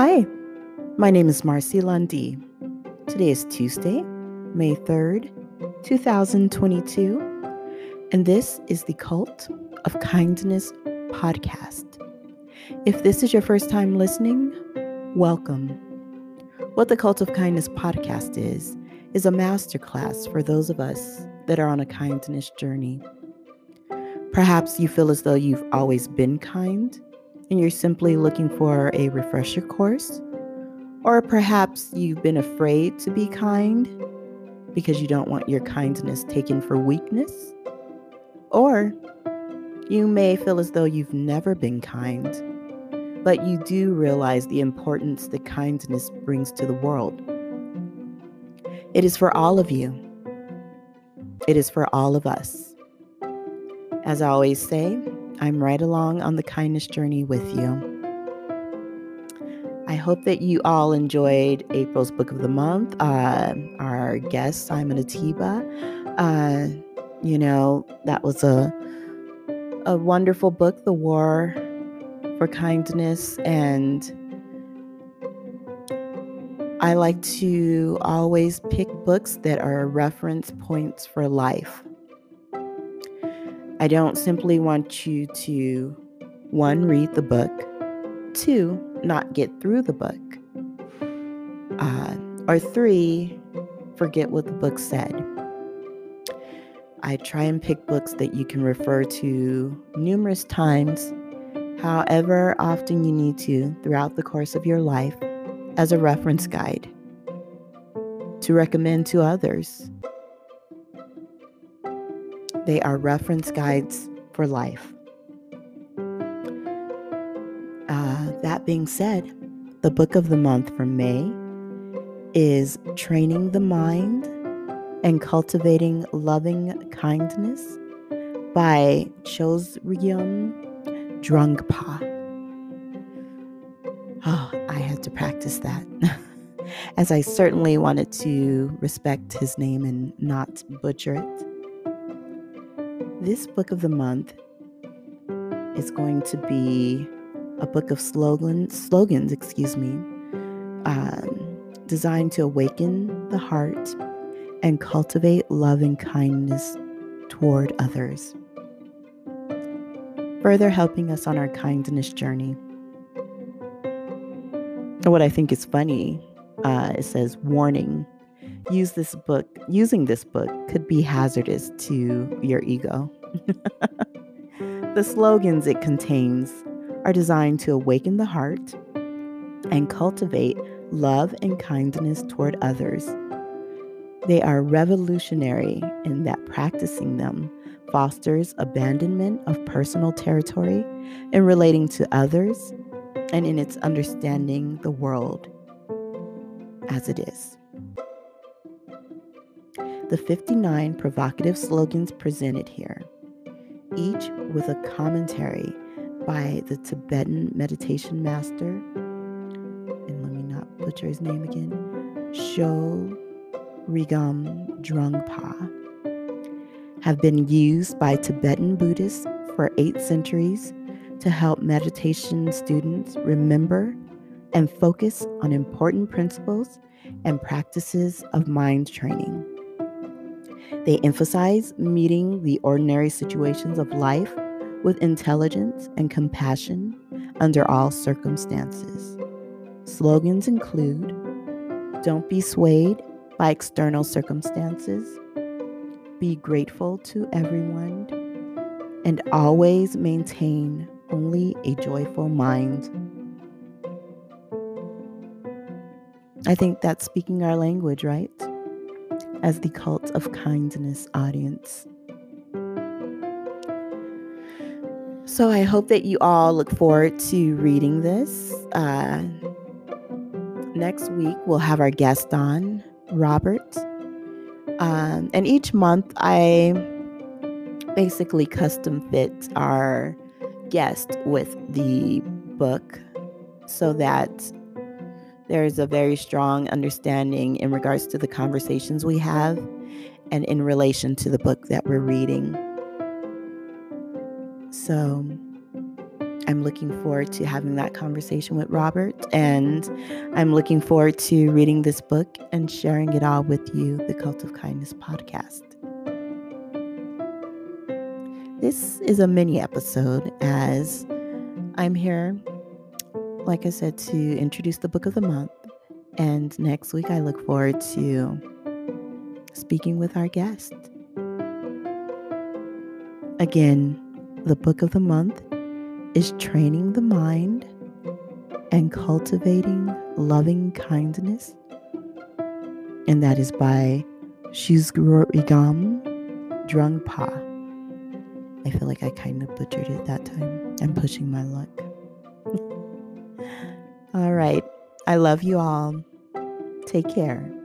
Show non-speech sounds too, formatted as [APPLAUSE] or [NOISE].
Hi, my name is Marcy Lundy. Today is Tuesday, May 3rd, 2022, and this is the Cult of Kindness podcast. If this is your first time listening, welcome. What the Cult of Kindness podcast is, is a masterclass for those of us that are on a kindness journey. Perhaps you feel as though you've always been kind and you're simply looking for a refresher course. Or perhaps you've been afraid to be kind because you don't want your kindness taken for weakness. Or you may feel as though you've never been kind, but you do realize the importance that kindness brings to the world. It is for all of you, it is for all of us. As I always say, I'm right along on the kindness journey with you. I hope that you all enjoyed April's book of the month. Uh, our guest, Simon Ateba. Uh, you know, that was a a wonderful book, The War for Kindness. And I like to always pick books that are reference points for life. I don't simply want you to, one, read the book, two, not get through the book, uh, or three, forget what the book said. I try and pick books that you can refer to numerous times, however often you need to throughout the course of your life, as a reference guide to recommend to others they are reference guides for life. Uh, that being said, the book of the month for May is Training the Mind and Cultivating Loving Kindness by Chögyam Trungpa. Oh, I had to practice that, [LAUGHS] as I certainly wanted to respect his name and not butcher it. This book of the month is going to be a book of slogans, slogans, excuse me, um, designed to awaken the heart and cultivate love and kindness toward others, further helping us on our kindness journey. what I think is funny, uh, it says warning use this book using this book could be hazardous to your ego [LAUGHS] the slogans it contains are designed to awaken the heart and cultivate love and kindness toward others. They are revolutionary in that practicing them fosters abandonment of personal territory in relating to others and in its understanding the world as it is. The 59 provocative slogans presented here each with a commentary by the Tibetan meditation master, and let me not butcher his name again, Sho Rigam Drungpa, have been used by Tibetan Buddhists for eight centuries to help meditation students remember and focus on important principles and practices of mind training. They emphasize meeting the ordinary situations of life with intelligence and compassion under all circumstances. Slogans include Don't be swayed by external circumstances, be grateful to everyone, and always maintain only a joyful mind. I think that's speaking our language, right? As the cult of kindness audience. So I hope that you all look forward to reading this. Uh, next week, we'll have our guest on, Robert. Um, and each month, I basically custom fit our guest with the book so that there's a very strong understanding in regards to the conversations we have and in relation to the book that we're reading. So I'm looking forward to having that conversation with Robert, and I'm looking forward to reading this book and sharing it all with you, the Cult of Kindness podcast. This is a mini episode as I'm here, like I said, to introduce the book of the month. And next week, I look forward to speaking with our guest. Again, the book of the month is Training the Mind and Cultivating Loving Kindness. And that is by Shuzgurigam Drungpa. I feel like I kind of butchered it that time. I'm pushing my luck. All right. I love you all. Take care.